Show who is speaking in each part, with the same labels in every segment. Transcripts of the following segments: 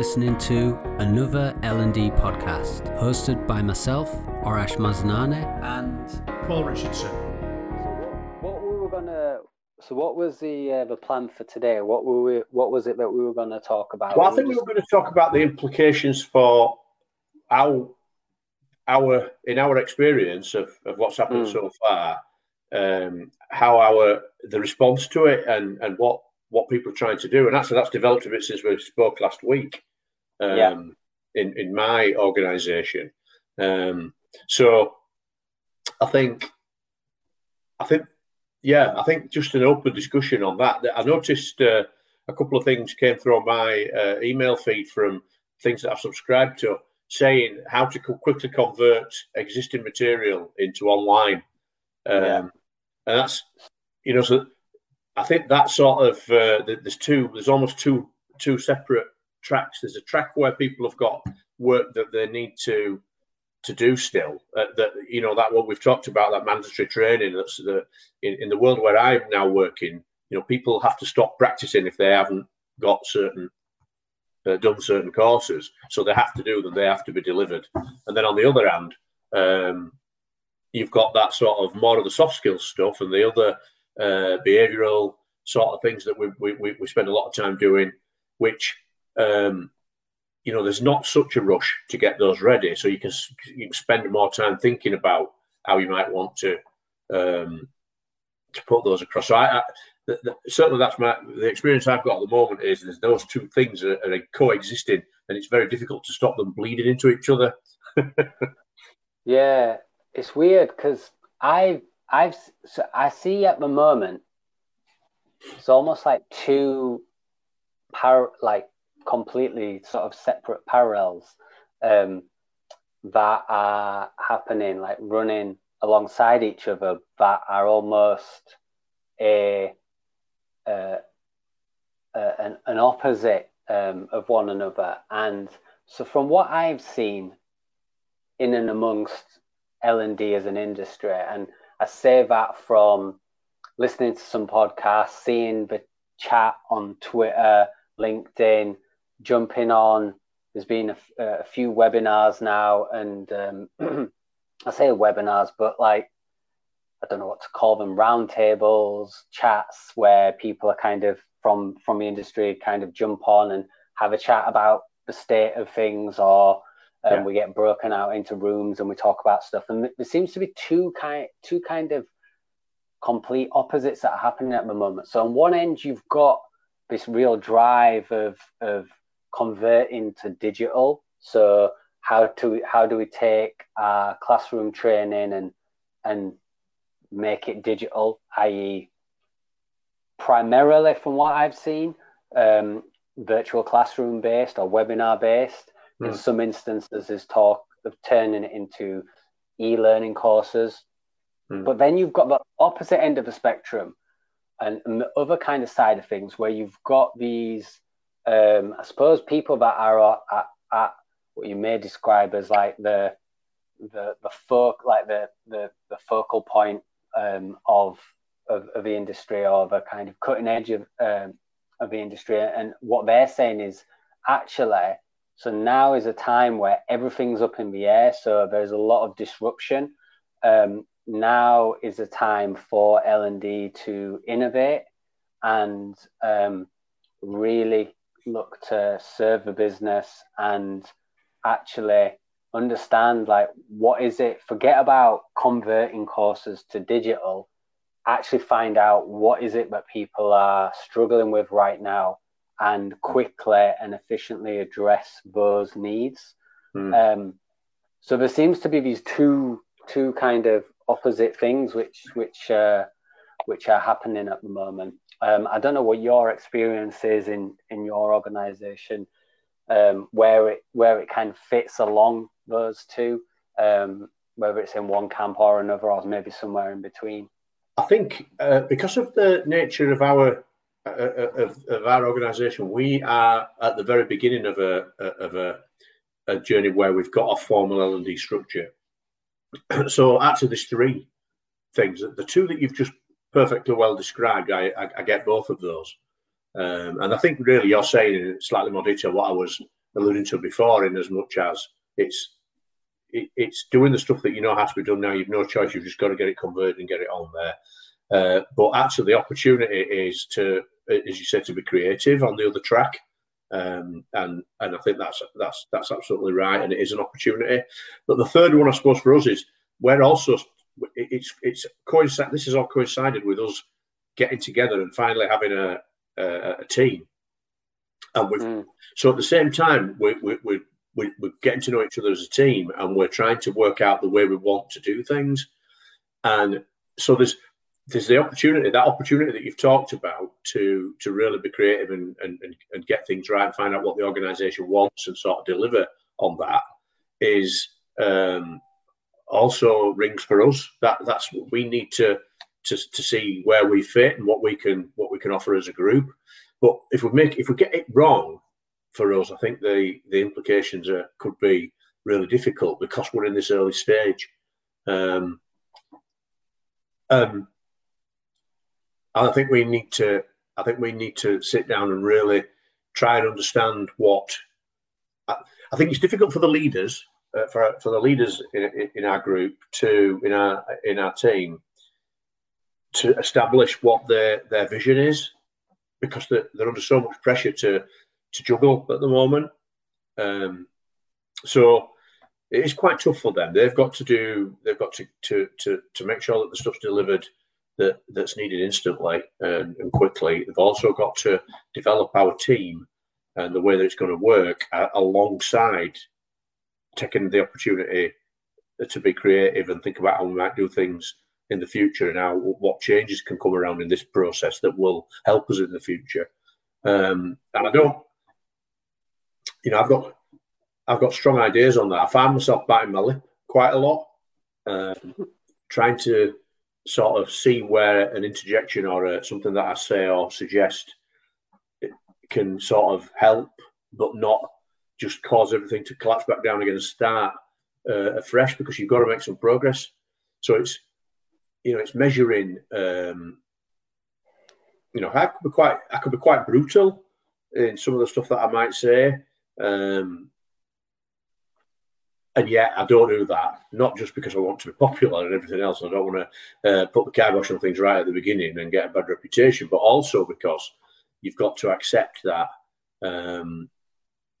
Speaker 1: listening to another L&D podcast hosted by myself, Arash Maznane, and
Speaker 2: Paul Richardson.
Speaker 3: What we were gonna. So, what was the uh, the plan for today? What were we? What was it that we were going to talk about?
Speaker 2: Well, I think we were going to talk about the implications for our our in our experience of, of what's happened
Speaker 3: Mm.
Speaker 2: so far, um, how our the response to it and and what what people are trying to do, and actually that's developed a bit since we spoke last week. Um,
Speaker 3: Yeah.
Speaker 2: In in my organisation, um, so I think I think yeah, I think just an open discussion on that. I noticed uh, a couple of things came through my uh, email feed from things that I've subscribed to, saying how to co- quickly convert existing material into online. Um,
Speaker 3: Yeah.
Speaker 2: And that's, you know, so I think that sort of uh, there's two, there's almost two two separate tracks. There's a track where people have got work that they need to to do still. Uh, that you know that what we've talked about that mandatory training. That's the in, in the world where I'm now working. You know, people have to stop practicing if they haven't got certain uh, done certain courses, so they have to do them. They have to be delivered. And then on the other hand, um, you've got that sort of more of the soft skills stuff and the other uh, behavioural sort of things that we, we we we spend a lot of time doing, which um, you know there's not such a rush to get those ready, so you can you can spend more time thinking about how you might want to um, to put those across. So I, I certainly that's my the experience I've got at the moment is there's those two things are, are coexisting, and it's very difficult to stop them bleeding into each other.
Speaker 3: Yeah, it's weird because I've I've so I see at the moment it's almost like two par like completely sort of separate parallels um, that are happening, like running alongside each other, that are almost a, uh, an, an opposite um, of one another. And so, from what I've seen in and amongst L and D as an industry, and I say that from listening to some podcasts, seeing the chat on Twitter, LinkedIn, jumping on. there's been a few webinars now, and um, I say webinars, but like I don't know what to call them, roundtables, chats where people are kind of from from the industry kind of jump on and have a chat about the state of things, or um,
Speaker 2: Yeah.
Speaker 3: we get broken out into rooms and we talk about stuff. And there seems to be two kind two kind of complete opposites that are happening at the moment. So on one end, you've got this real drive of of converting to digital. So how to how do we take our classroom training and and make it digital, i.e., primarily from what I've seen, um, virtual classroom based or webinar based. In
Speaker 2: Mm.
Speaker 3: some instances, there's talk of turning it into e-learning courses.
Speaker 2: Mm.
Speaker 3: But then you've got the opposite end of the spectrum, and, and the other kind of side of things where you've got these, um, I suppose, people that are at, at what you may describe as like the the the folk like the the, the focal point um, of, of of the industry or the kind of cutting edge of um, of the industry. And what they're saying is actually so now is a time where everything's up in the air. So there's a lot of disruption. Um, now is a time for L&D to innovate and um, really look to serve the business and actually understand like what is it forget about converting courses to digital actually find out what is it that people are struggling with right now and quickly and efficiently address those needs
Speaker 2: Mm.
Speaker 3: um, so there seems to be these two two kind of opposite things which which uh, which are happening at the moment um, i don't know what your experience is in in your organization um, where it where it kind of fits along those two, um, whether it's in one camp or another, or maybe somewhere in between.
Speaker 2: I think uh, because of the nature of our uh, of, of our organisation, we are at the very beginning of a of a, a journey where we've got a formal L and D structure. so actually, there's three things. The two that you've just perfectly well described, I, I, I get both of those, um, and I think really you're saying in slightly more detail what I was alluding to before, in as much as it's it, it's doing the stuff that you know has to be done now. You've no choice. You've just got to get it converted and get it on there. Uh, but actually, the opportunity is to, as you said, to be creative on the other track. Um, and and I think that's that's that's absolutely right, and it is an opportunity. But the third one, I suppose, for us is we're also it's it's coincided. This is all coincided with us getting together and finally having a a, a team. And we've mm. so at the same time we we we we, we're getting to know each other as a team, and we're trying to work out the way we want to do things. And so there's there's the opportunity, that opportunity that you've talked about to to really be creative and and, and, get things right and find out what the organisation wants and sort of deliver on that is um, also rings for us. That that's what we need to, to to see where we fit and what we can what we can offer as a group. But if we make if we get it wrong for us, I think the the implications are, could be really difficult because we're in this early stage. Um, um, I think we need to. I think we need to sit down and really try and understand what. I, I think it's difficult for the leaders, uh, for for the leaders in, in, our group to in our in our team to establish what their their vision is, because they're, they're under so much pressure to to juggle at the moment. Um, so it is quite tough for them. They've got to do. They've got to to to, to make sure that the stuff's delivered that that's needed instantly and, and, quickly. They've also got to develop our team and the way that it's going to work uh, alongside taking the opportunity to be creative and think about how we might do things in the future and how what changes can come around in this process that will help us in the future. Um, and I don't, you know, I've got I've got strong ideas on that. I find myself biting my lip quite a lot, uh, trying to sort of see where an interjection or a, something that I say or suggest can sort of help, but not just cause everything to collapse back down again and start uh, afresh because you've got to make some progress. So it's you know it's measuring. Um, you know, I could be quite I could be quite brutal in some of the stuff that I might say. Um, and yet I don't do that. Not just because I want to be popular and everything else. I don't want to uh, put the kibosh on things right at the beginning and get a bad reputation, but also because you've got to accept that um,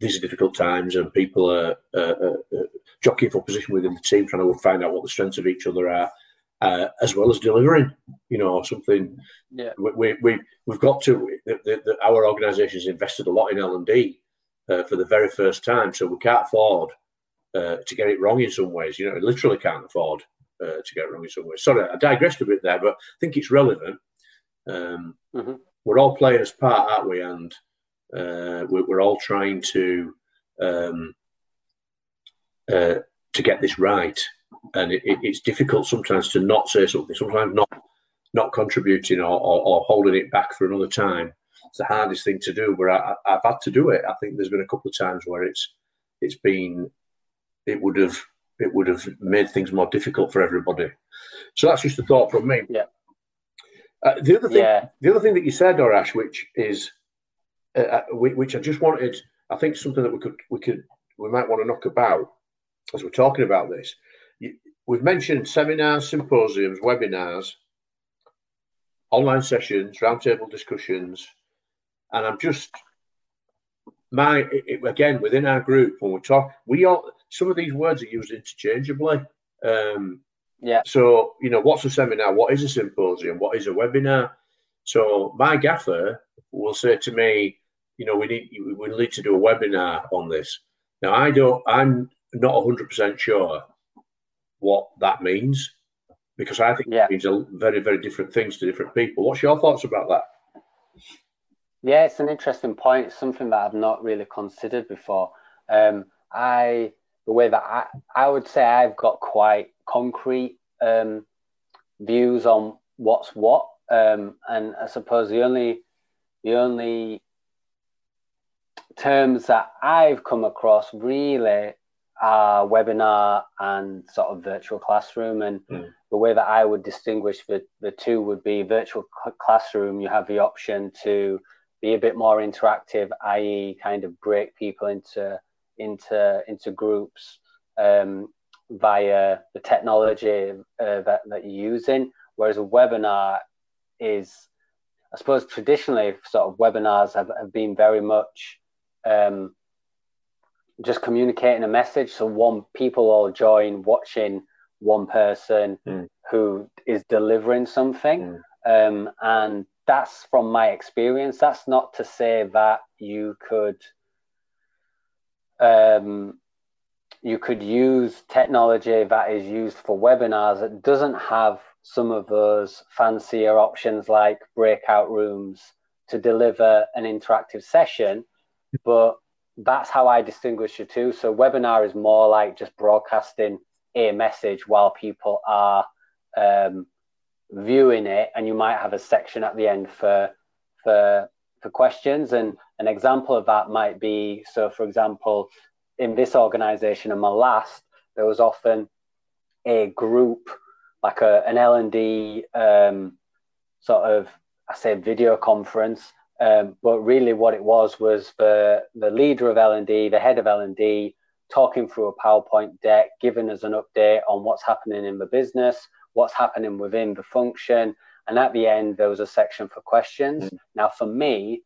Speaker 2: these are difficult times and people are uh, uh, uh, jockeying for position within the team, trying to find out what the strengths of each other are. Uh, as well as delivering, you know, something.
Speaker 3: Yeah,
Speaker 2: we, we, we we've got to. The, the, the, our organisation has invested a lot in L and D uh, for the very first time, so we can't afford uh, to get it wrong in some ways. You know, it literally can't afford uh, to get it wrong in some ways. Sorry, I digressed a bit there, but I think it's relevant. Um, mm-hmm. We're all playing as part, aren't we? And uh, we're, we're, all trying to um, uh, to get this right. And it, it, it's difficult sometimes to not say something. Sometimes not not contributing or, or, or, holding it back for another time. It's the hardest thing to do. But I, have had to do it. I think there's been a couple of times where it's it's been it would have it would have made things more difficult for everybody. So that's just a thought from me.
Speaker 3: Yeah.
Speaker 2: Uh, the other thing, yeah. the other thing that you said, Arash, which is, uh, uh which I just wanted, I think something that we could, we could, we might want to knock about as we're talking about this. We've mentioned seminars, symposiums, webinars, online sessions, roundtable discussions, and I'm just my it, again within our group when we talk, we all some of these words are used interchangeably. Um,
Speaker 3: yeah.
Speaker 2: So you know, what's a seminar? What is a symposium? What is a webinar? So my gaffer will say to me, you know, we need we need to do a webinar on this. Now I don't. I'm not hundred percent sure what that means because I think yeah. it means a very very different things to different people. What's your thoughts about that?
Speaker 3: Yeah, it's an interesting point. It's something that I've not really considered before. Um, I the way that I I would say I've got quite concrete um, views on what's what, um, and I suppose the only the only terms that I've come across really are webinar and sort of virtual classroom and mm. the way that I would distinguish the, the two would be virtual cl- classroom you have the option to be a bit more interactive, i.e., kind of break people into into into groups um, via the technology uh, that that you're using. Whereas a webinar is, I suppose, traditionally, sort of webinars have, have been very much um, just communicating a message. So one people all join watching one person mm. who is delivering something. Mm. Um, and that's from my experience. That's not to say that you could um, you could use technology that is used for webinars that doesn't have some of those fancier options like breakout rooms to deliver an interactive session, but that's how I distinguish the two. So webinar is more like just broadcasting a message while people are um, viewing it, and you might have a section at the end for for for questions. And an example of that might be so, for example, in this organization, in my last, there was often a group like a, an L and D um, sort of I say video conference um, but really, what it was was the the leader of L and D, the head of L and D, talking through a PowerPoint deck, giving us an update on what's happening in the business, what's happening within the function, and at the end there was a section for questions. Mm. Now, for me,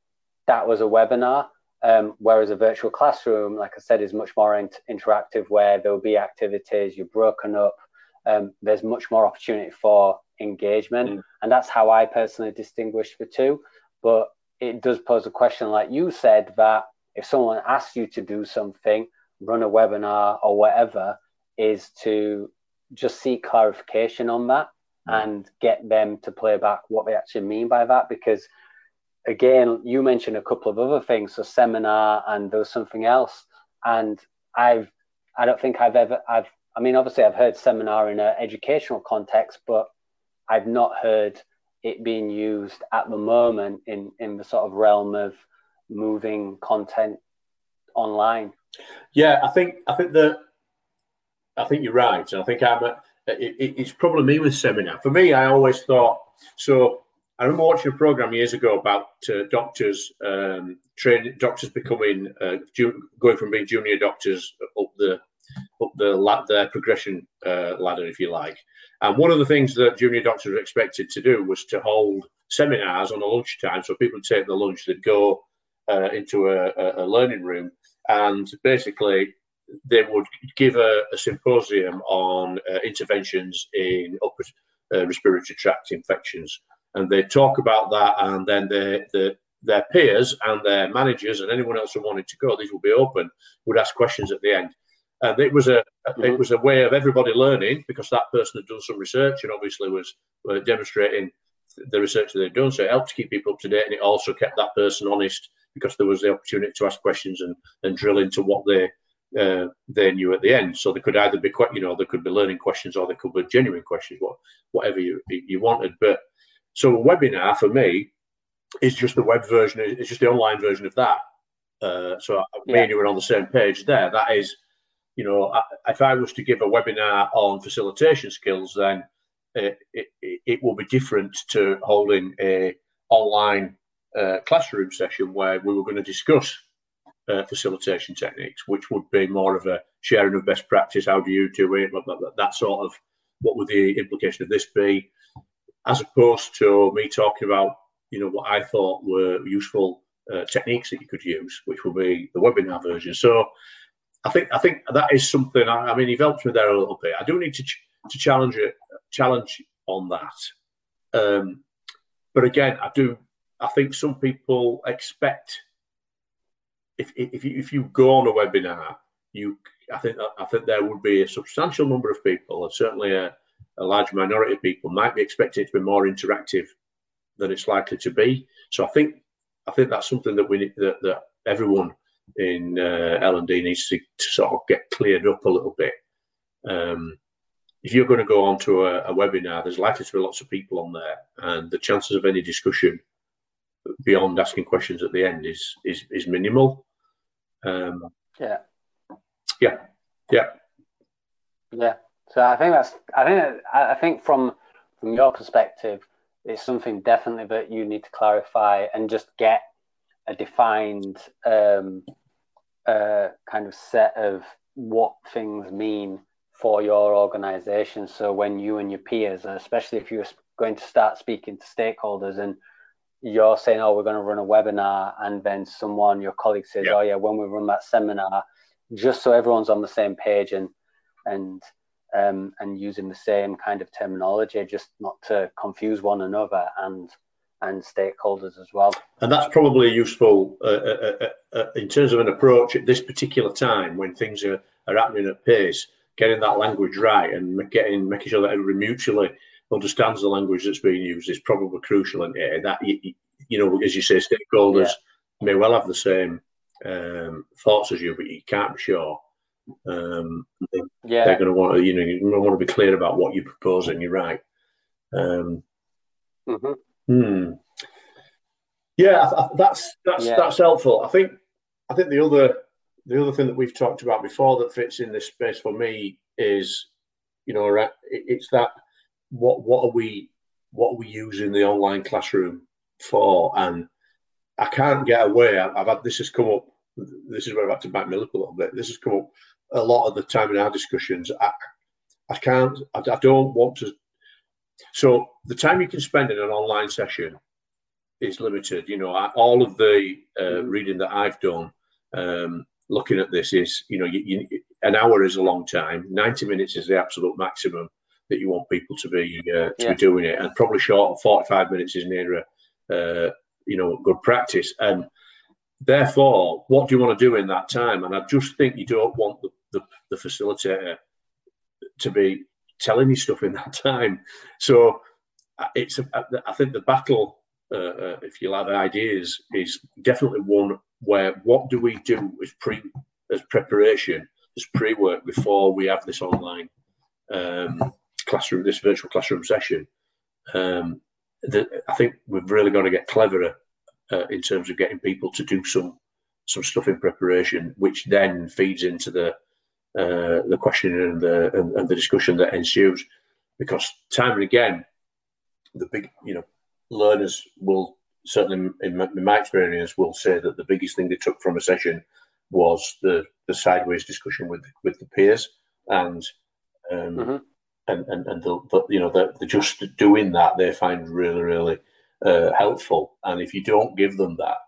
Speaker 3: that was a webinar. Um, whereas a virtual classroom, like I said, is much more in- interactive, where there will be activities, you're broken up. Um, there's much more opportunity for engagement, mm. and that's how I personally distinguish the two. But it does pose a question, like you said, that if someone asks you to do something, run a webinar or whatever, is to just seek clarification on that mm. and get them to play back what they actually mean by that. Because again, you mentioned a couple of other things, so seminar and there was something else. And I've, I don't think I've ever, I've, I mean, obviously I've heard seminar in an educational context, but I've not heard it being used at the moment in in the sort of realm of moving content online.
Speaker 2: Yeah, I think I think that I think you're right, I think I'm. A, it, it's probably me with seminar. For me, I always thought so. I remember watching a program years ago about uh, doctors um, training doctors becoming uh, ju- going from being junior doctors up the up the their progression uh, ladder, if you like. And one of the things that junior doctors were expected to do was to hold seminars on a lunchtime. So people would take the lunch, they'd go uh, into a, a, learning room, and basically they would give a, a symposium on uh, interventions in upper uh, respiratory tract infections. And they'd talk about that, and then they, the, their peers and their managers and anyone else who wanted to go, these would be open, would ask questions at the end and it was a mm-hmm. it was a way of everybody learning because that person had done some research and obviously was uh, demonstrating the research that they'd done. So it helped to keep people up to date, and it also kept that person honest because there was the opportunity to ask questions and, and drill into what they uh, they knew at the end. So they could either be quite, you know, they could be learning questions or they could be genuine questions, what whatever you you wanted. But so a webinar for me is just the web version. It's just the online version of that. Uh, so yeah. me and you were on the same page there. That is you know, if I was to give a webinar on facilitation skills, then it, it, it will be different to holding a online uh, classroom session where we were going to discuss uh, facilitation techniques, which would be more of a sharing of best practice. How do you do it? Blah, blah, blah, that sort of what would the implication of this be, as opposed to me talking about you know what I thought were useful uh, techniques that you could use, which will be the webinar version. So I think I think that is something. I, I mean, you've helped me there a little bit. I do need to ch- to challenge it, challenge on that. Um, but again, I do. I think some people expect if if you, if you go on a webinar, you I think I think there would be a substantial number of people, and certainly a, a large minority of people, might be expected to be more interactive than it's likely to be. So I think I think that's something that we need that, that everyone in uh, L&D needs to, to, sort of get cleared up a little bit. Um, if you're going to go onto a, a, webinar, there's likely to be lots of people on there, and the chances of any discussion beyond asking questions at the end is is, is minimal. Um,
Speaker 3: yeah,
Speaker 2: yeah, yeah,
Speaker 3: yeah. So I think that's I think I think from from your perspective, it's something definitely that you need to clarify and just get a defined um, uh, kind of set of what things mean for your organization. So when you and your peers, especially if you're going to start speaking to stakeholders and you're saying, oh, we're going to run a webinar, and then someone, your colleague says, oh, yeah, when we run that seminar, just so everyone's on the same page and and um, and using the same kind of terminology, just not to confuse one another and and stakeholders as well.
Speaker 2: And that's probably useful uh, uh, uh, uh, in terms of an approach at this particular time when things are, are happening at pace. Getting that language right and getting making sure that everybody mutually understands the language that's being used is probably crucial. And that you, you know, as you say, stakeholders yeah. may well have the same um, thoughts as you, but you can't be sure. Um, yeah. They're going to want to, you know, you want to be clear about what you're proposing. You're right. Um, mm-hmm. Hmm. Yeah, that's that's yeah. that's helpful. I think I think the other the other thing that we've talked about before that fits in this space for me is, you know, it's that what what are we what are we using the online classroom for? And I can't get away. I've had this has come up. This is where I've had to back me up a little bit. This has come up a lot of the time in our discussions. I, I can't. I, I don't want to. So the time you can spend in an online session is limited. You know, all of the uh, mm-hmm. reading that I've done, um, looking at this is, you know, you, you, an hour is a long time. Ninety minutes is the absolute maximum that you want people to be uh, to yeah. be doing it, and probably short. Forty-five minutes is near a, uh, you know, good practice. And therefore, what do you want to do in that time? And I just think you don't want the, the, the facilitator to be telling you stuff in that time. So uh, it's, a, I think the battle, uh, uh, if you have ideas, is definitely one where what do we do as pre as preparation, as pre work before we have this online um, classroom, this virtual classroom session. Um, the, I think we've really got to get cleverer uh, in terms of getting people to do some some stuff in preparation, which then feeds into the uh, the questioning and the and, and, the discussion that ensues. Because time and again, the big you know learners will certainly in my, in my experience will say that the biggest thing they took from a session was the the sideways discussion with with the peers and um, mm-hmm. and and and the, the you know the, the just doing that they find really really uh, helpful. And if you don't give them that,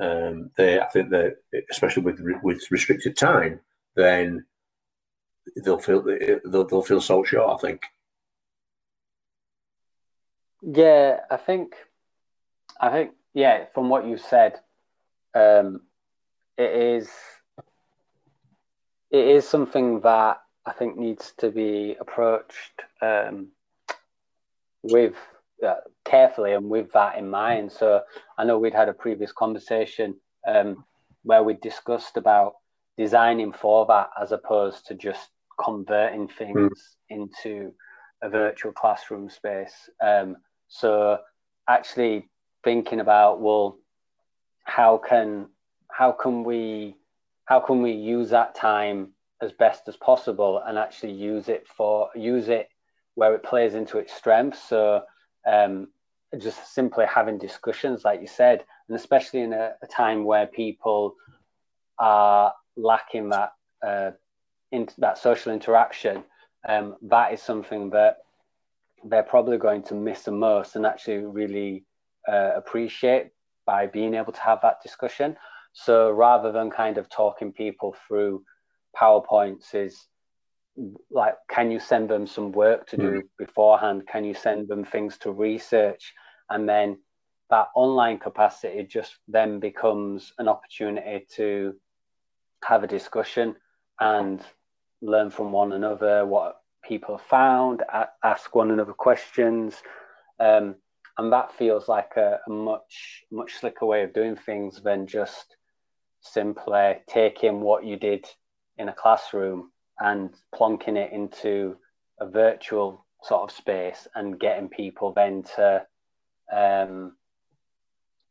Speaker 2: um, they I think that especially with with restricted time, then they'll feel they'll, they'll feel so short. I think.
Speaker 3: Yeah, I think, I think, yeah. From what you said, um, it is, it is something that I think needs to be approached um, with uh, carefully and with that in mind. So I know we'd had a previous conversation um, where we discussed about designing for that as opposed to just converting things mm. into a virtual classroom space. Um, so actually thinking about well, how can how can we how can we use that time as best as possible and actually use it for use it where it plays into its strengths. So um, just simply having discussions, like you said, and especially in a, a time where people are lacking that uh, in, that social interaction, um, that is something that they're probably going to miss the most and actually really uh, appreciate by being able to have that discussion. So rather than kind of talking people through PowerPoints, is like can you send them some work to do mm. beforehand can you send them things to research and then that online capacity just then becomes an opportunity to have a discussion and learn from one another what people found ask one another questions. Um, and that feels like a, a much much slicker way of doing things than just simply taking what you did in a classroom and plonking it into a virtual sort of space and getting people then to um,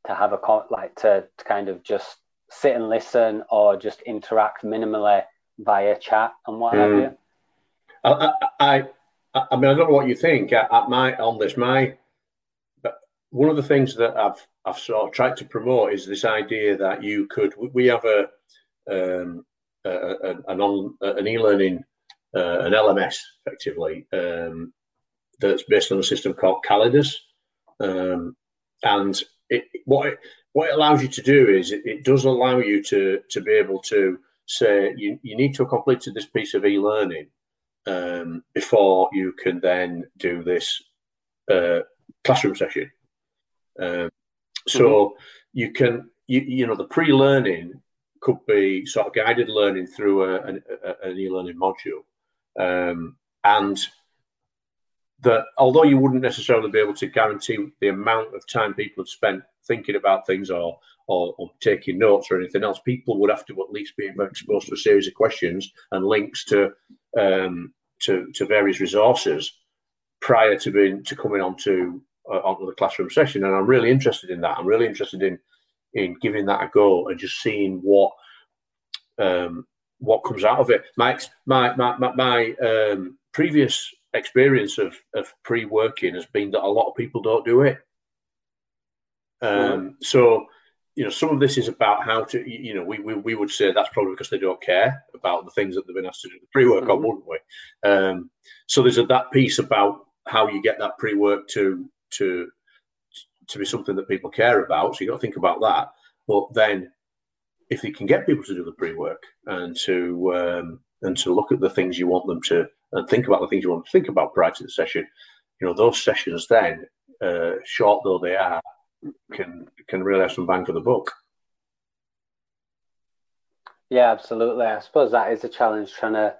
Speaker 3: to have a like to, to kind of just sit and listen or just interact minimally via chat and what mm. have you.
Speaker 2: I, I, I mean, I don't know what you think. At my on this, my but one of the things that I've I've sort of tried to promote is this idea that you could. We have a um, a, a, an on an e-learning uh, an LMS effectively um, that's based on a system called Kallidus, um, and it, what it, what it allows you to do is it, it, does allow you to to be able to say you, you need to have completed this piece of e-learning um, before you can then do this uh, classroom session. Um, so mm-hmm. you can you, you know the pre-learning could be sort of guided learning through a, an, a, an e-learning module um, and that although you wouldn't necessarily be able to guarantee the amount of time people have spent thinking about things or, or, or taking notes or anything else, people would have to at least be exposed to a series of questions and links to um, to, to various resources prior to being to coming onto uh, onto the classroom session. And I'm really interested in that. I'm really interested in in giving that a go and just seeing what um, what comes out of it. My my my my, my um, previous experience of of pre working has been that a lot of people don't do it. Um. So you know, some of this is about how to, you know, we, we, we would say that's probably because they don't care about the things that they've been asked to do the pre-work mm-hmm. on, wouldn't we? Um, so there's a, that piece about how you get that pre-work to to to be something that people care about. So you got to think about that. But then if you can get people to do the pre-work and to um, and to look at the things you want them to and think about the things you want to think about prior to the session, you know those sessions then, uh, short though they are, can can really have some bang for the buck.
Speaker 3: Yeah, absolutely. I suppose that is a challenge trying to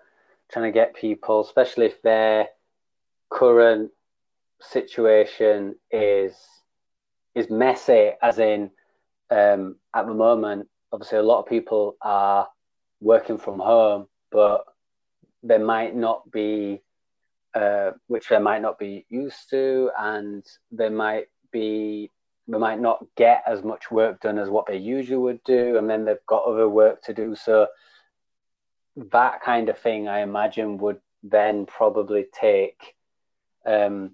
Speaker 3: trying to get people, especially if their current situation is is messy, as in um, at the moment obviously a lot of people are working from home, but they might not be, uh, which they might not be used to, and they might be, they might not get as much work done as what they usually would do, and then they've got other work to do. So that kind of thing, I imagine, would then probably take, um,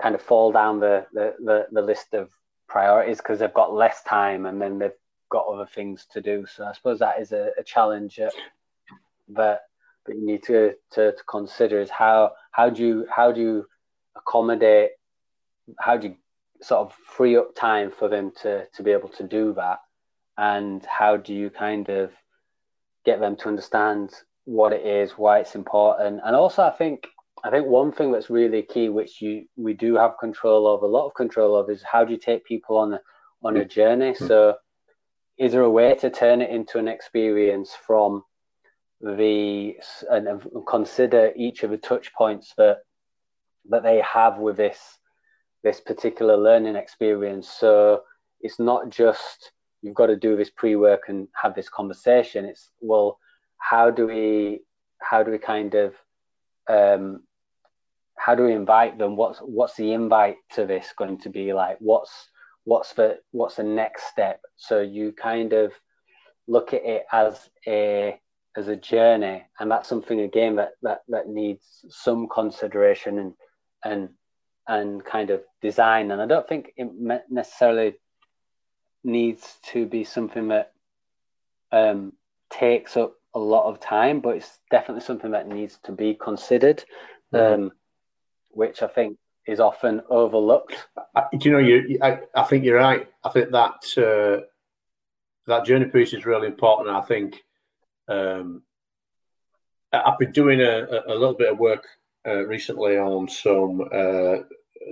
Speaker 3: kind of fall down the the, the, the list of priorities because they've got less time and then they've got other things to do. So I suppose that is a, a challenge that, that that you need to, to, to consider is how how do you how do you accommodate how do you sort of free up time for them to to be able to do that? And how do you kind of get them to understand what it is why it's important? And also i think i think one thing that's really key which you we do have control of a lot of control of is how do you take people on a on a journey? Mm-hmm. so is there a way to turn it into an experience from the and, and consider each of the touch points that that they have with this this particular learning experience. So it's not just you've got to do this pre-work and have this conversation. It's well how do we how do we kind of um, how do we invite them? What's what's the invite to this going to be like? What's what's the what's the next step? So you kind of look at it as a as a journey. And that's something again that that, that needs some consideration and and and kind of design and i don't think it necessarily needs to be something that um, takes up a lot of time but it's definitely something that needs to be considered mm-hmm. um, which i think is often overlooked.
Speaker 2: I, you know, you, I, I, think you're right. I think that uh, that journey piece is really important. I think um, I've been doing a, a, little bit of work uh, recently on some uh,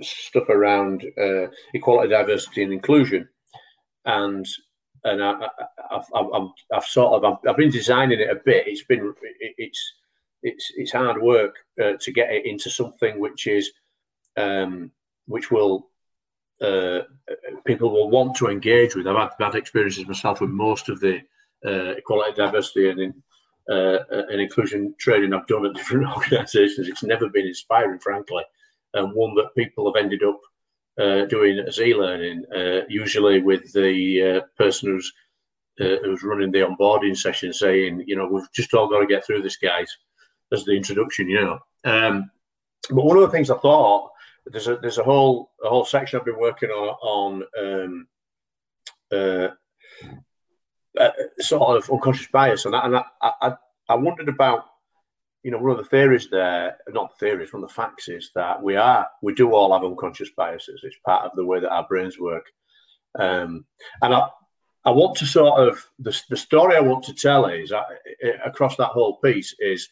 Speaker 2: stuff around uh, equality, diversity, and inclusion, and and I, have I've sort of I've, been designing it a bit. It's been it, it's it's it's hard work uh, to get it into something which is um, which will uh, people will want to engage with. I've had bad experiences myself with most of the uh, equality, diversity, and uh, and inclusion training I've done at different organisations. It's never been inspiring, frankly, and one that people have ended up uh, doing as e-learning, uh, usually with the uh, person who's who's running the onboarding session saying, you know, we've just all got to get through this, guys, as the introduction, you know. Um, but one of the things I thought there's a there's a whole a whole section I've been working on on um, uh, uh, sort of unconscious bias, and I, and I, I, I wondered about you know, one of the theories there, not the theories, one of the facts is that we are, we do all have unconscious biases. It's part of the way that our brains work. Um, and I, I want to sort of, the, the story I want to tell is uh, across that whole piece is,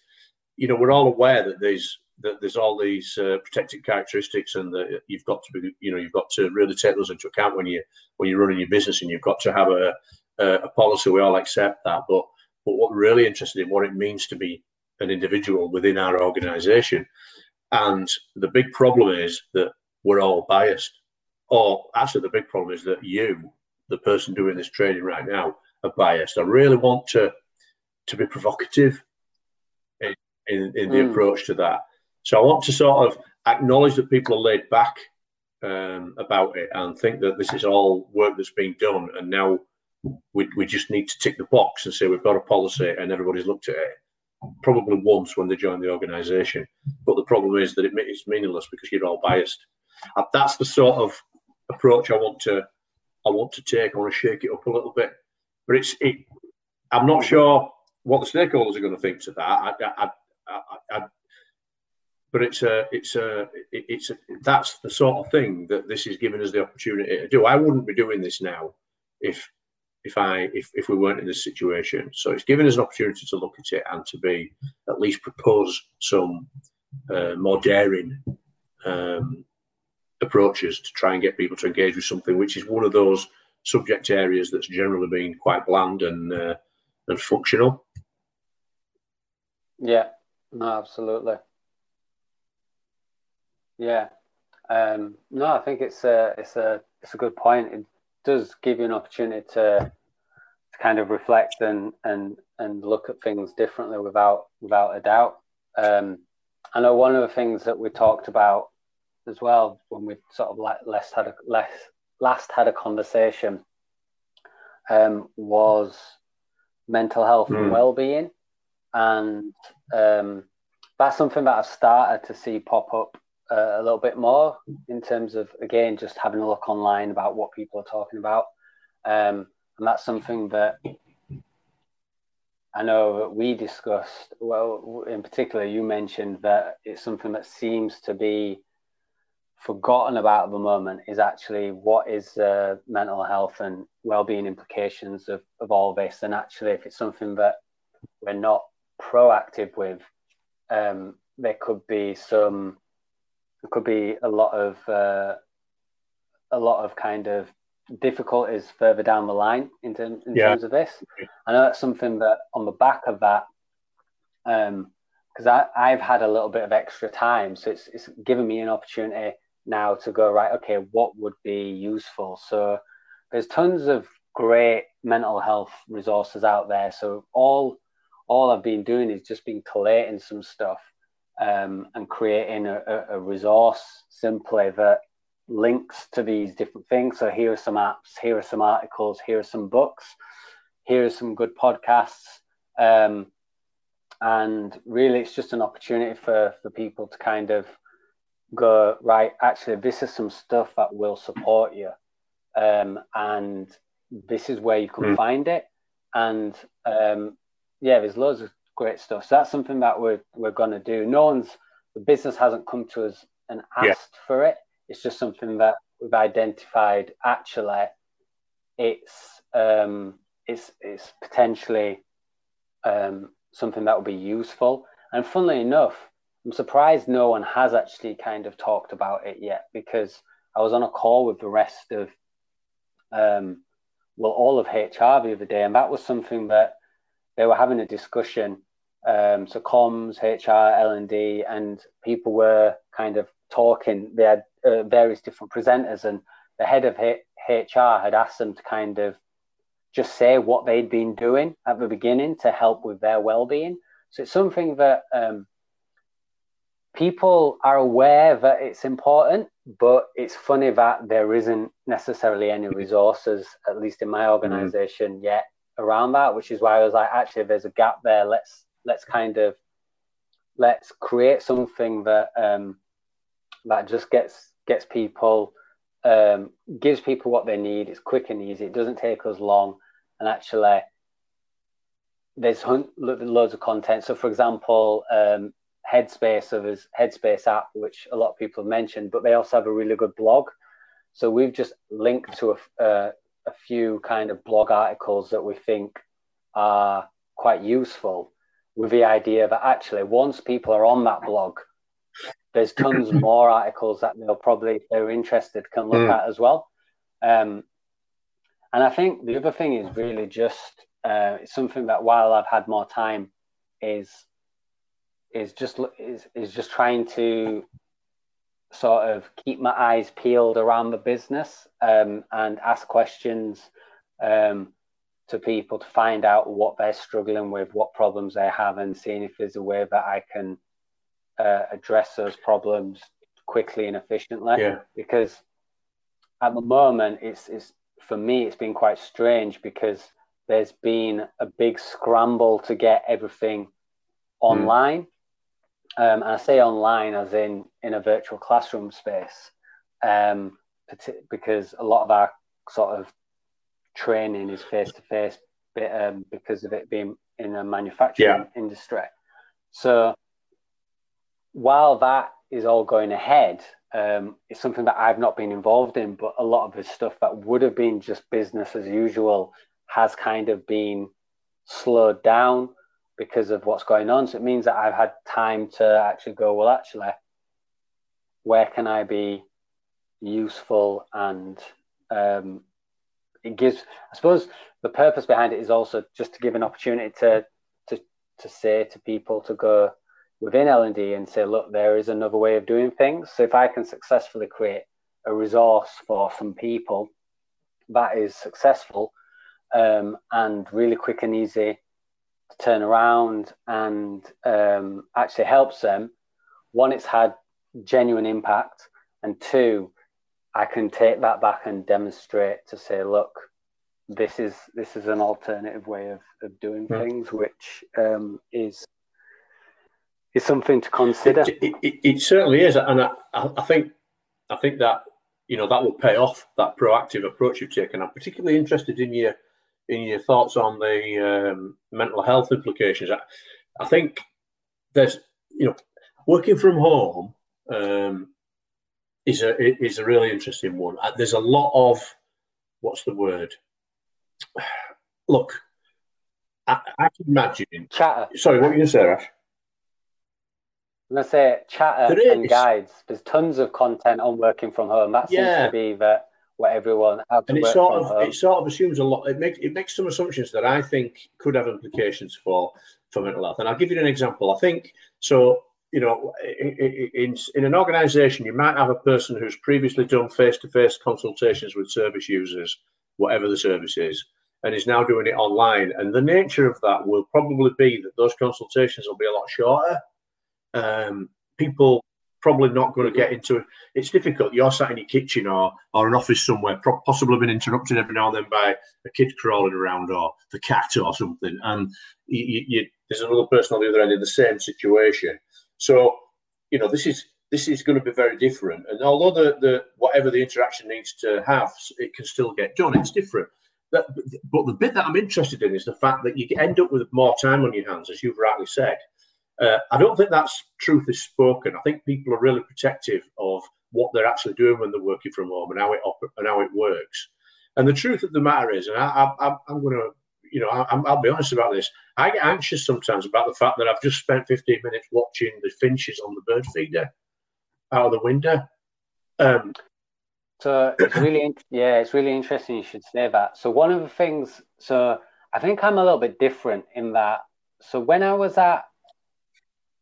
Speaker 2: you know, we're all aware that there's, that there's all these uh, protected characteristics and that you've got to be, you know, you've got to really take those into account when you, when you're running your business and you've got to have a, a, a policy. We all accept that. But, but what we're really interested in, what it means to be an individual within our organization. And the big problem is that we're all biased. Or actually, the big problem is that you, the person doing this training right now, are biased. I really want to to be provocative in, in, in the mm. approach to that. So I want to sort of acknowledge that people are laid back um, about it and think that this is all work that's being done. And now we, we just need to tick the box and say we've got a policy and everybody's looked at it probably once when they join the organisation. But the problem is that it, it's meaningless because you're all biased. And that's the sort of approach I want to I want to take. I want to shake it up a little bit. But it's it. I'm not sure what the stakeholders are going to think to that. I, I, I but it's a it's a it's a, that's the sort of thing that this is giving us the opportunity to do. I wouldn't be doing this now if if I if, if we weren't in this situation. So it's given us an opportunity to look at it and to be at least propose some uh, more daring um, approaches to try and get people to engage with something which is one of those subject areas that's generally been quite bland and uh, and functional.
Speaker 3: Yeah, no, absolutely. Yeah, um, no, I think it's a it's a it's a good point. It, does give you an opportunity to, to kind of reflect and and and look at things differently without without a doubt. Um, I know one of the things that we talked about as well when we sort of last had a less last had a conversation um, was mental health mm. and hmm. well-being, and um, that's something that I've started to see pop up uh, a little bit more in terms of again just having a look online about what people are talking about, um, and that's something that I know that we discussed. Well, in particular, you mentioned that it's something that seems to be forgotten about at the moment is actually what is uh, mental health and well-being implications of, of all this and actually if it's something that we're not proactive with um, there could be some there could be a lot of uh, a lot of kind of difficulties further down the line in, term, in yeah. terms of this. I know that's something that on the back of that, because um, I've had a little bit of extra time, so it's it's given me an opportunity now to go right. Okay, what would be useful? So there's tons of great mental health resources out there. So all all I've been doing is just been collating some stuff um, and creating a, a, resource simply that links to these different things. So here are some apps, here are some articles, here are some books, here are some good podcasts. Um, and really, it's just an opportunity for, for people to kind of go, right, actually, this is some stuff that will support you. Um, and this is where you can mm. find it. And um, yeah, there's loads of great stuff. So that's something that we're we're gonna do. No one's the business hasn't come to us and asked yeah. for it. It's just something that we've identified. Actually, it's um, it's it's potentially um, something that will be useful. And funnily enough, I'm surprised no one has actually kind of talked about it yet because I was on a call with the rest of um, well all of HR the other day, and that was something that they were having a discussion um, so comms, HR, L and D, and people were kind of talking. They had uh, various different presenters, and the head of H- HR had asked them to kind of just say what they'd been doing at the beginning to help with their well-being. So it's something that um, people are aware that it's important, but it's funny that there isn't necessarily any resources, at least in my mm-hmm. organization, mm-hmm. yet around that. Which is why I was like, actually, there's a gap there. Let's let's kind of let's create something that um, that just gets gets people um, gives people what they need. It's quick and easy. It doesn't take us long, and actually, there's loads of content. So, for example, um, Headspace of his Headspace app, which a lot of people have mentioned, but they also have a really good blog. So we've just linked to a, uh, a few kind of blog articles that we think are quite useful, with the idea that actually once people are on that blog, there's tons more articles that they'll probably, if they're interested, can look mm. at as well. Um, and I think the other thing is really just uh, something that while I've had more time is is just is, is just trying to sort of keep my eyes peeled around the business um, and ask questions um, to people to find out what they're struggling with, what problems they have, and seeing if there's a way that I can uh, address those problems quickly and efficiently.
Speaker 2: Yeah.
Speaker 3: Because at the moment, it's, it's for me, it's been quite strange because there's been a big scramble to get everything hmm. online. Mm. Um, and I say online as in in a virtual classroom space, um, because a lot of our sort of training is face to face, because of it being in a manufacturing yeah. industry. So while that is all going ahead, um, it's something that I've not been involved in, but a lot of the stuff that would have been just business as usual has kind of been slowed down because of what's going on. So it means that I've had time to actually go, well, actually, where can I be useful? And um, it gives, I suppose, the purpose behind it is also just to give an opportunity to to to say to people to go, within L&D and say, look, there is another way of doing things. So if I can successfully create a resource for some people that is successful um, and really quick and easy to turn around and um, actually helps them, one, it's had genuine impact, and two, I can take that back and demonstrate to say, look, this is this is an alternative way of, of doing hmm. things, which um, is is something to consider.
Speaker 2: It, it, it, it certainly is, and I, I, think I think that you know that will pay off. That proactive approach you've taken. I'm particularly interested in your in your thoughts on the um, mental health implications. I, I, think there's you know working from home um, is a is a really interesting one. Uh, there's a lot of what's the word? Look, I, I can imagine.
Speaker 3: Chatter.
Speaker 2: Sorry, what were you say, Ash?
Speaker 3: I'm gonna say chatter and guides. There's tons of content on working from home. That seems yeah. to be that what everyone has
Speaker 2: and it sort of home. it sort of assumes a lot. It makes it makes some assumptions that I think could have implications for for mental health. And I'll give you an example. I think so. You know, in in an organisation, you might have a person who's previously done face to face consultations with service users, whatever the service is, and is now doing it online. And the nature of that will probably be that those consultations will be a lot shorter um, people probably not going to get into it. It's difficult. You're sat in your kitchen or or an office somewhere, possibly been interrupted every now and then by a kid crawling around or the cat or something, and you, you, there's another person on the other end in the same situation. So you know this is this is going to be very different. And although the, the whatever the interaction needs to have, it can still get done. It's different. That, but the bit that I'm interested in is the fact that you end up with more time on your hands, as you've rightly said. Uh, I don't think that's truth is spoken. I think people are really protective of what they're actually doing when they're working from home and how it op- and how it works. And the truth of the matter is, and I, am going to, you know, I, will be honest about this. I get anxious sometimes about the fact that I've just spent 15 minutes watching the finches on the bird feeder out of the window. Um,
Speaker 3: so it's really, yeah, it's really interesting you should say that. So one of the things, so I think I'm a little bit different in that. So when I was at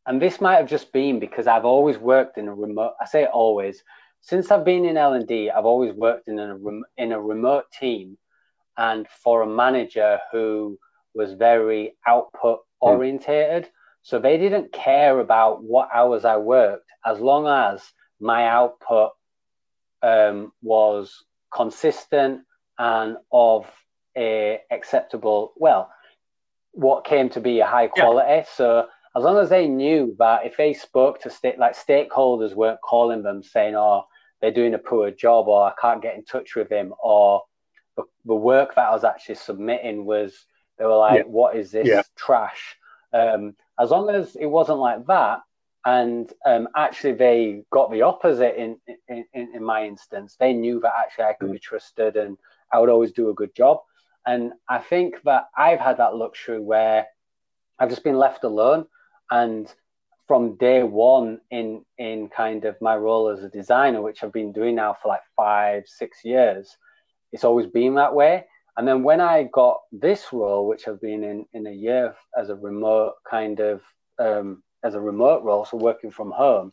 Speaker 3: and this might have just been because I've always worked in a remote. I say always since I've been in L and D. I've always worked in a in a remote team, and for a manager who was very output orientated. Mm. So they didn't care about what hours I worked as long as my output um, was consistent and of a acceptable, well, what came to be a high quality. Yeah. So as long as they knew that if they spoke to state like stakeholders weren't calling them saying, "Oh, they're doing a poor job or I can't get in touch with him or the, the work that I was actually submitting was they were like, yeah. what is this yeah. trash? Um, as long as it wasn't like that, and um, actually they got the opposite in, in, in, my instance. They knew that actually I could mm. be trusted and I would always do a good job. And I think that I've had that luxury where I've just been left alone. And from day one in in kind of my role as a designer, which I've been doing now for like five, six years, it's always been that way. And then when I got this role, which I've been in in a year as a remote kind of um, as a remote role, so working from home,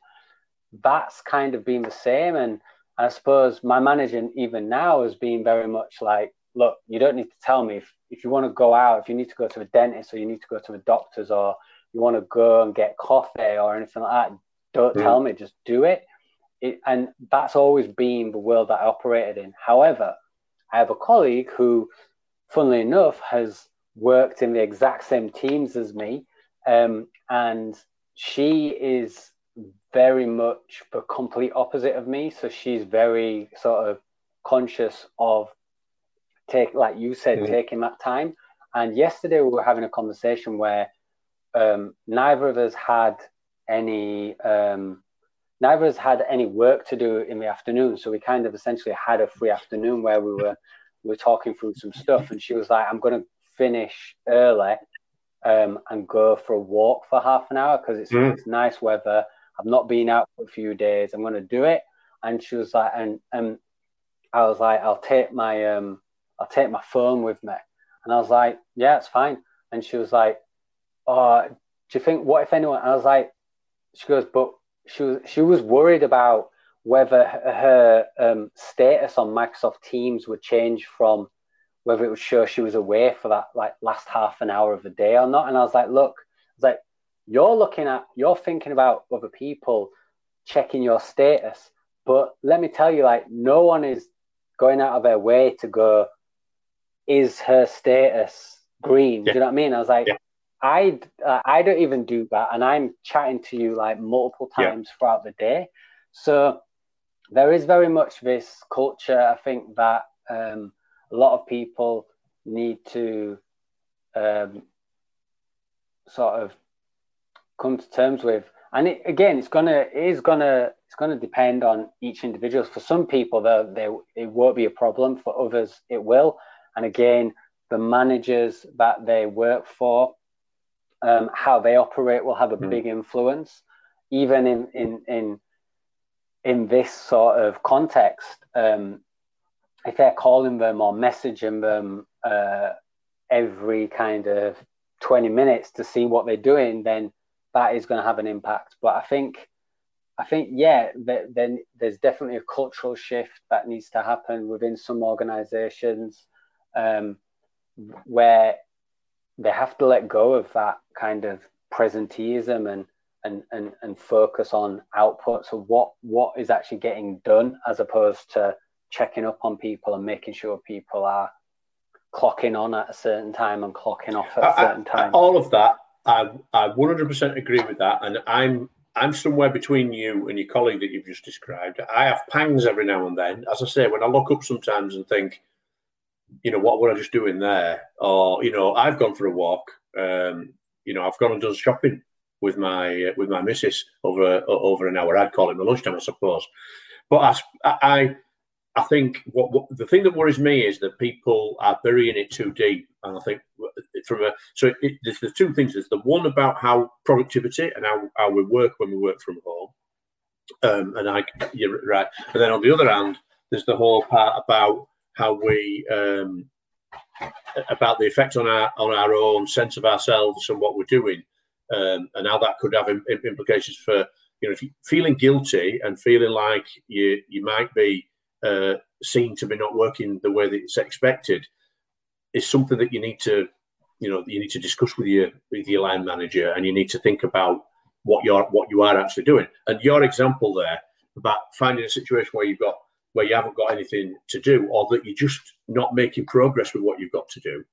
Speaker 3: that's kind of been the same. And I suppose my manager even now has been very much like, look, you don't need to tell me if, if you want to go out, if you need to go to a dentist or you need to go to a doctor's or you want to go and get coffee or anything like that, don't mm. tell me, just do it. it. And that's always been the world that I operated in. However, I have a colleague who, funnily enough, has worked in the exact same teams as me. Um, and she is very much the complete opposite of me. So she's very sort of conscious of take, like you said, mm-hmm. taking that time. And yesterday we were having a conversation where um, neither of us had any um, neither of us had any work to do in the afternoon. So we kind of essentially had a free afternoon where we were we were talking through some stuff. And she was like, "I'm going to finish early um, and go for a walk for half an hour because it's, mm. it's nice weather. I've not been out for a few days. I'm going to do it." And she was like, and and I was like, "I'll take my um, I'll take my phone with me." And I was like, "Yeah, it's fine." And she was like, "Oh, do you think what if anyone?" And I was like, "She goes, but she was she was worried about whether her um, status on Microsoft Teams would change from whether it would show she was away for that like last half an hour of the day or not. And I was like, look, I was like, you're looking at, you're thinking about other people checking your status, but let me tell you, like, no one is going out of their way to go, is her status green? Yeah. Do you know what I mean? I was like, yeah. I uh, I don't even do that, and I'm chatting to you like multiple times yeah. throughout the day. So there is very much this culture. I think that um, a lot of people need to um, sort of come to terms with. And it, again, it's gonna it is gonna it's gonna depend on each individual. For some people, they it won't be a problem. For others, it will. And again, the managers that they work for um, how they operate will have a mm. big influence, even in in in in this sort of context. Um, if they're calling them or messaging them uh, every kind of 20 minutes to see what they're doing, then that is going to have an impact. But I think, I think, yeah, then there's definitely a cultural shift that needs to happen within some organizations um, where they have to let go of that kind of presenteeism and and and, and focus on output. So what what is actually getting done as opposed to checking up on people and making sure people are clocking on at a certain time and clocking off at a certain time.
Speaker 2: I, all of that, I I 100% agree with that, and I'm I'm somewhere between you and your colleague that you've just described. I have pangs every now and then, as I say, when I look up sometimes and think you know, what were I just doing there? Or, you know, I've gone for a walk. Um, you know, I've gone and done shopping with my uh, with my missus over uh, over an hour. I'd call it my lunchtime, I suppose. But I, I, I think what, what, the thing that worries me is that people are burying it too deep. And I think from a so it, there's the two things. There's the one about how productivity and how, how we work when we work from home. Um, and I, you're right. And then on the other hand, there's the whole part about how we um, about the effect on our on our own sense of ourselves and what we're doing, um, and how that could have implications for you know feeling guilty and feeling like you you might be uh, seen to be not working the way that it's expected is something that you need to you know you need to discuss with your with your line manager and you need to think about what you're what you are actually doing. And your example there about finding a situation where you've got where you haven't got anything to do or that you're just not making progress with what you've got to do,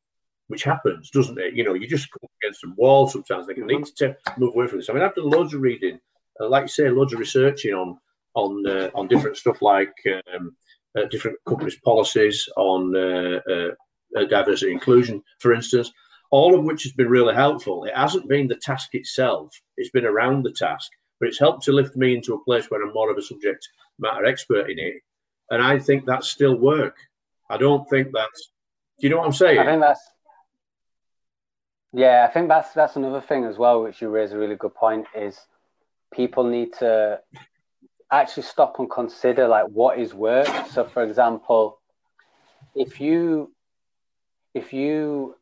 Speaker 2: which happens, doesn't it? You know, you just come against some walls sometimes. They can need to move away from this. I mean, I've done loads of reading, uh, like you say, loads of researching on on uh, on different stuff like um, uh, different companies' policies on uh, uh, diversity inclusion, for instance. All of which has been really helpful. It hasn't been the task itself; it's been around the task, but it's helped to lift me into a place where I'm more of a subject matter expert in it. And I think that's still work. I don't think that's. Do you know what I'm saying?
Speaker 3: I think that's yeah, I think that's that's another thing as well, which you raise a really good point. Is people need to actually stop and consider like what is work. So, for example, if you if you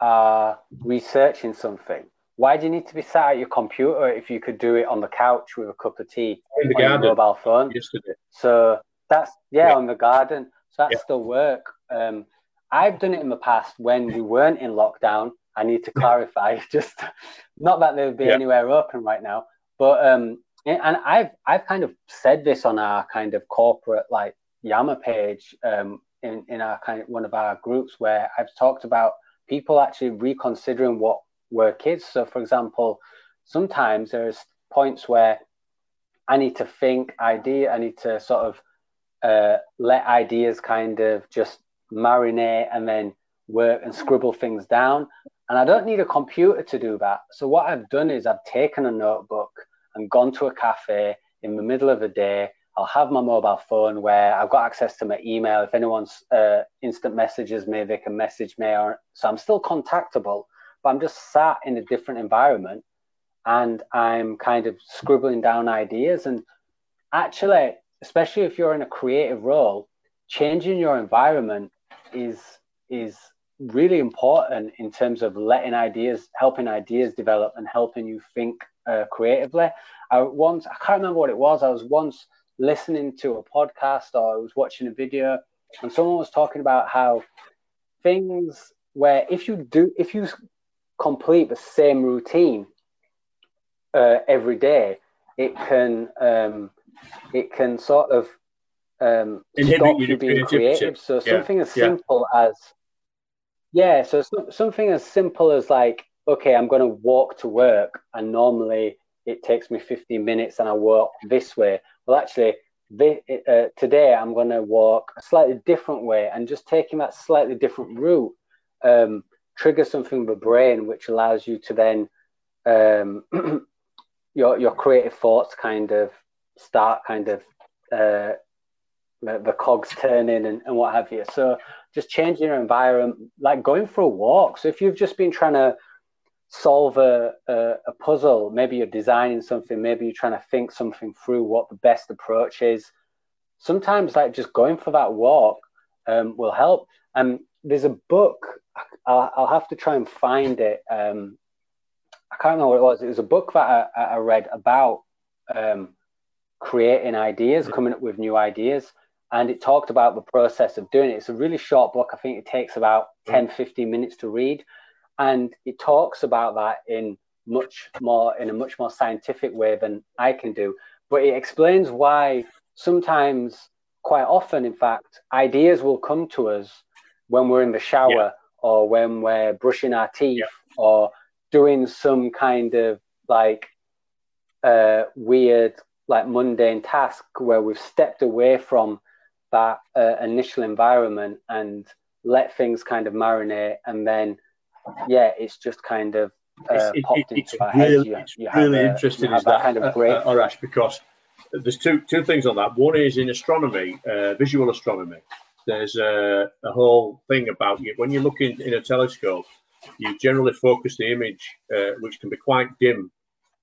Speaker 3: are researching something, why do you need to be sat at your computer if you could do it on the couch with a cup of tea
Speaker 2: in the
Speaker 3: on
Speaker 2: garden.
Speaker 3: your mobile phone?
Speaker 2: Yesterday.
Speaker 3: So that's yeah,
Speaker 2: Yeah.
Speaker 3: on the garden. So that's
Speaker 2: Yeah.
Speaker 3: still work. Um, I've done it in the past when we weren't in lockdown. I need to clarify, just not that they would be
Speaker 2: Yeah.
Speaker 3: anywhere open right now, but um, and and I've I've kind of said this on our kind of corporate like Yammer page um, in in our kind of one of our groups where I've talked about people actually reconsidering what work is. So, for example, sometimes there's points where I need to think idea. I need to sort of uh, let ideas kind of just marinate and then work and scribble things down. And I don't need a computer to do that. So what I've done is I've taken a notebook and gone to a cafe in the middle of the day. I'll have my mobile phone where I've got access to my email. If anyone's uh, instant messages me, they can message me. Or, so I'm still contactable, but I'm just sat in a different environment and I'm kind of scribbling down ideas. And actually, especially if you're in a creative role, changing your environment is is really important in terms of letting ideas, helping ideas develop, and helping you think uh, creatively. I once I can't remember what it was. I was once listening to a podcast or I was watching a video, and someone was talking about how things where if you do if you complete the same routine uh, every day, it can um, it can sort of um,
Speaker 2: Inhibit
Speaker 3: stop you being creative. So
Speaker 2: Yeah,
Speaker 3: something as
Speaker 2: yeah.
Speaker 3: simple as yeah, so some, something as simple as like okay, I'm going to walk to work, and normally it takes me 15 minutes, and I walk this way. Well, actually, thi- uh, today I'm going to walk a slightly different way, and just taking that slightly different route um, triggers something in the brain, which allows you to then um, your your creative thoughts kind of start kind of uh, the, cogs turning and, and what have you. So just changing your environment, like going for a walk. So if you've just been trying to solve a, a, a puzzle, maybe you're designing something, maybe you're trying to think something through what the best approach is. Sometimes like just going for that walk um, will help. And there's a book, I'll, I'll have to try and find it. Um, I can't remember what it was. It was a book that I, I read about um, creating ideas, coming up with new ideas. And it talked about the process of doing it. It's a really short book. I think it takes about 10, 15 minutes to read. And it talks about that in much more, in a much more scientific way than I can do. But it explains why sometimes, quite often, in fact, ideas will come to us when we're in the shower
Speaker 2: Yeah.
Speaker 3: or when we're brushing our teeth
Speaker 2: Yeah.
Speaker 3: or doing some kind of like uh, weird, like mundane task where we've stepped away from that uh, initial environment and let things kind of marinate, and then yeah, it's just kind of uh,
Speaker 2: It's- it-
Speaker 3: popped
Speaker 2: it-
Speaker 3: into
Speaker 2: it's
Speaker 3: our
Speaker 2: really,
Speaker 3: heads. You,
Speaker 2: it's
Speaker 3: you
Speaker 2: really
Speaker 3: a-
Speaker 2: interesting is that,
Speaker 3: kind of
Speaker 2: uh,
Speaker 3: break.
Speaker 2: uh, Arash, because there's two two things on that. One is in astronomy, uh, visual astronomy. There's a, a whole thing about you when you're looking in a telescope, you generally focus the image, uh, which can be quite dim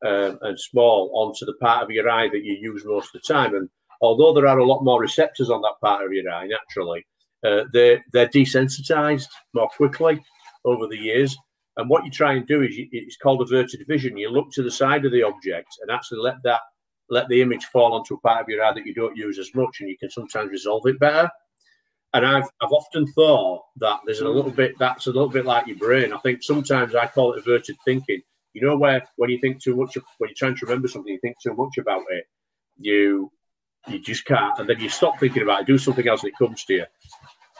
Speaker 2: um, and small, onto the part of your eye that you use most of the time. And although there are a lot more receptors on that part of your eye, naturally, uh, they're they're desensitized more quickly over the years. And what you try and do is you, it's called averted vision. You look to the side of the object and actually let that let the image fall onto a part of your eye that you don't use as much, and you can sometimes resolve it better. And I've I've often thought that there's a little bit that's a little bit like your brain. I think sometimes I call it averted thinking. You know where when you think too much of, when you're trying to remember something, you think too much about it, you you just can't, and then you stop thinking about it, do something else, and it comes to you.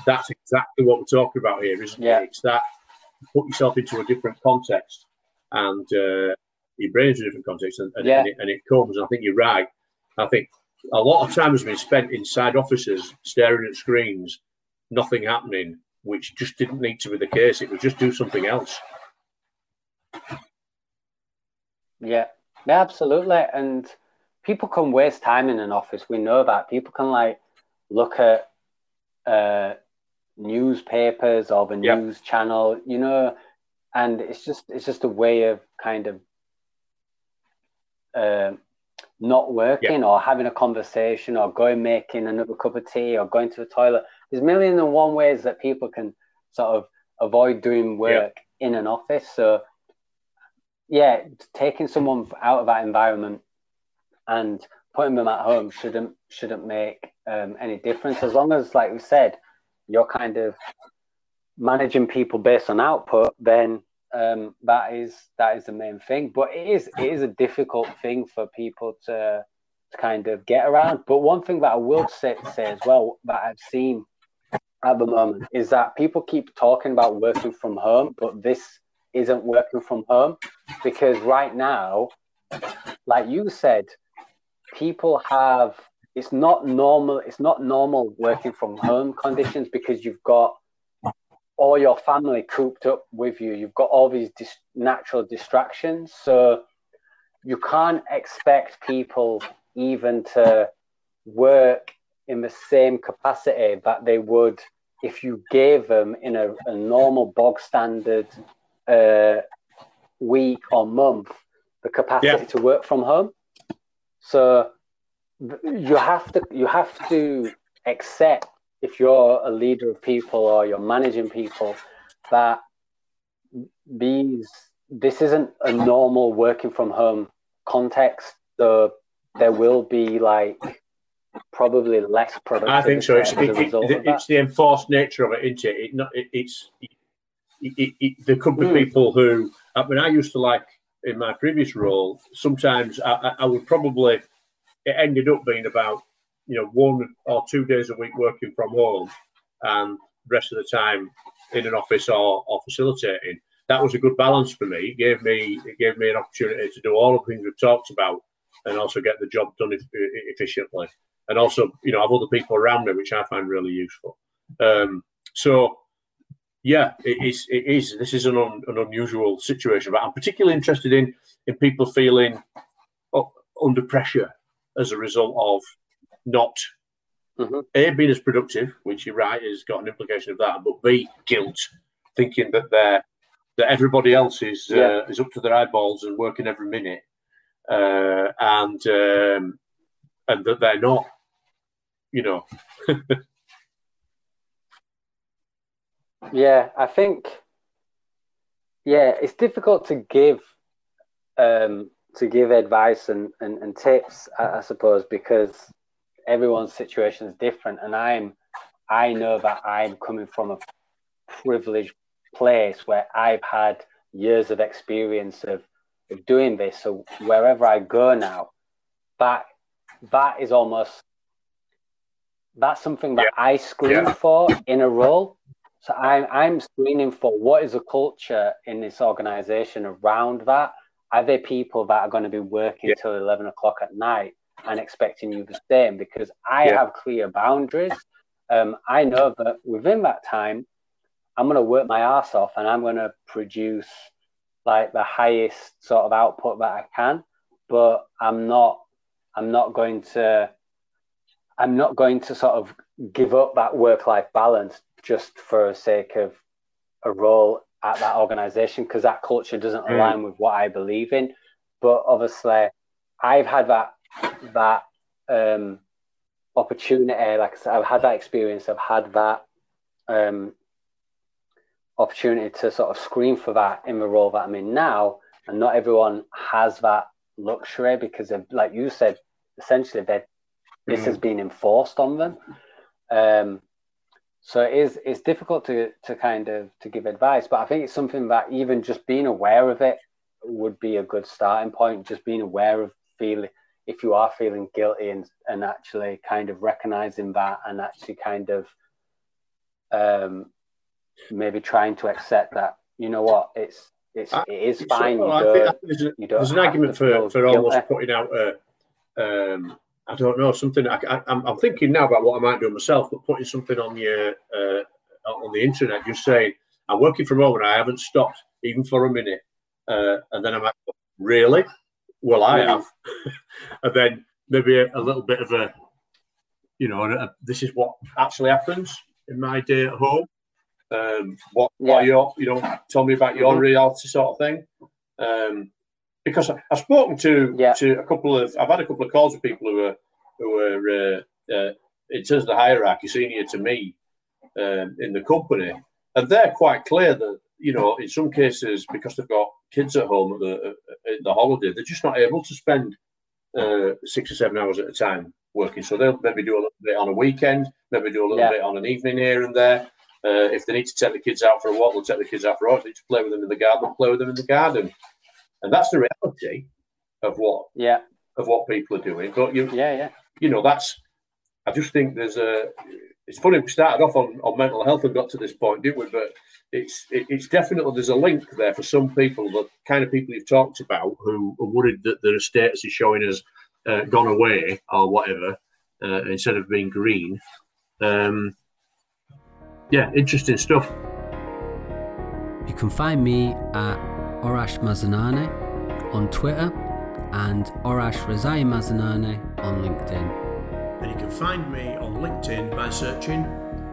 Speaker 2: That's exactly what we're talking about here, isn't
Speaker 3: Yeah.
Speaker 2: it? It's that put yourself into a different context, and uh, your brain's in a different context, and, and,
Speaker 3: Yeah.
Speaker 2: and, it, and it comes. And I think you're right. I think a lot of time has been spent inside offices staring at screens, nothing happening, which just didn't need to be the case. It was just do something else.
Speaker 3: Yeah, yeah, absolutely. And people can waste time in an office. We know that people can like look at uh, newspapers or the
Speaker 2: Yep.
Speaker 3: news channel, you know, and it's just it's just a way of kind of uh, not working or having a conversation or going making another cup of tea or going to the toilet. There's a million and one ways that people can sort of avoid doing work in an office. So yeah, taking someone out of that environment and putting them at home shouldn't shouldn't make um, any difference as long as, like we said, you're kind of managing people based on output. Then um, that is that is the main thing. But it is it is a difficult thing for people to to kind of get around. But one thing that I will say, say as well that I've seen at the moment is that people keep talking about working from home, but this isn't working from home because right now, like you said, people have it's not normal it's not normal working from home conditions because you've got all your family cooped up with you. You've got all these dis- natural distractions. So you can't expect people even to work in the same capacity that they would if you gave them in a, a normal bog standard uh, week or month the capacity
Speaker 2: Yeah.
Speaker 3: to work from home so you have to you have to accept if you're a leader of people or you're managing people that these this isn't a normal working from home context. So there will be like probably less productivity.
Speaker 2: I think so. It's, it, it, it's the enforced nature of it, isn't it? it, not, it it's it, it, there could be
Speaker 3: Mm.
Speaker 2: people who. I mean, I used to like in my previous role. Sometimes I, I- would probably. It ended up being about you know one or two days a week working from home, and the rest of the time in an office or, or facilitating. That was a good balance for me. It gave me it gave me an opportunity to do all the things we've talked about, and also get the job done eff- efficiently and also you know have other people around me, which I find really useful. Um, so yeah, it is. It is. This is an, un, an unusual situation, but I'm particularly interested in in people feeling under pressure as a result of not
Speaker 3: Mhm.
Speaker 2: a being as productive, which you're right has got an implication of that, but b guilt, thinking that they're that everybody else is
Speaker 3: Yeah.
Speaker 2: uh, is up to their eyeballs and working every minute, uh, and um, and that they're not, you know.
Speaker 3: Yeah, I think yeah, it's difficult to give um to give advice and, and, and tips, I, I suppose, because everyone's situation is different and I'm I know that I'm coming from a privileged place where I've had years of experience of, of doing this. So wherever I go now, that that is almost that's something that I screen
Speaker 2: Yeah.
Speaker 3: for in a role. So I'm I'm screening for what is the culture in this organization around that. Are there people that are going to be working
Speaker 2: Yeah.
Speaker 3: till eleven o'clock at night and expecting you the same? Because I
Speaker 2: Yeah.
Speaker 3: have clear boundaries. Um, I know that within that time, I'm going to work my ass off and I'm going to produce like the highest sort of output that I can. But I'm not I'm not going to I'm not going to sort of give up that work life balance just for the sake of a role at that organization because that culture doesn't
Speaker 2: Mm.
Speaker 3: align with what I believe in. But obviously, I've had that that um, opportunity. Like I said, I've had that experience. I've had that um, opportunity to sort of screen for that in the role that I'm in now. And not everyone has that luxury because, of, like you said, essentially they this
Speaker 2: Mm.
Speaker 3: has been enforced on them. Um, so it is it's difficult to to kind of to give advice, but I think it's something that even just being aware of it would be a good starting point. Just being aware of feeling if you are feeling guilty and and actually kind of recognizing that and actually kind of um maybe trying to accept that you know what it's it's
Speaker 2: I-
Speaker 3: it is fine. You
Speaker 2: I think,
Speaker 3: don't,
Speaker 2: there's, a,
Speaker 3: you don't
Speaker 2: there's an argument for, for almost putting out a um, I don't know something. I, am thinking now about what I might do myself, but putting something on your uh, on the internet, just saying I'm working from home and I haven't stopped even for a minute, uh, and then I'm like, really? Well, I have, and then maybe a, a, little bit of a, you know, a, this is what actually happens in my day at home. Um, what, yeah. what your, you know, tell me about your mm-hmm. reality sort of thing. Um, because I've spoken to yeah. to a couple of, I've had a couple of calls with people who are who are uh, uh, in terms of the hierarchy, senior to me um, in the company, and they're quite clear that you know in some cases because they've got kids at home at the at the holiday, they're just not able to spend uh, six or seven hours at a time working. So they'll maybe do a little bit on a weekend, maybe do a little yeah. bit on an evening here and there. Uh, if they need to take the kids out for a walk, they'll take the kids out for a walk. If they need to play with them in the garden, they'll play with them in the garden. And that's the reality of what
Speaker 3: yeah
Speaker 2: of what people are doing. But you
Speaker 3: yeah yeah
Speaker 2: you know that's I just think there's a it's funny we started off on, on mental health and got to this point, didn't we? But it's it, it's definitely there's a link there for some people, the kind of people you've talked about who are worried that their status is showing as uh, gone away or whatever uh, instead of being green. Um, yeah, interesting stuff.
Speaker 1: You can find me at Arash Mazanane on Twitter and Arash Razai Mazanane on LinkedIn.
Speaker 2: And you can find me on LinkedIn by searching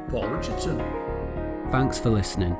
Speaker 2: Paul Richardson.
Speaker 1: Thanks for listening.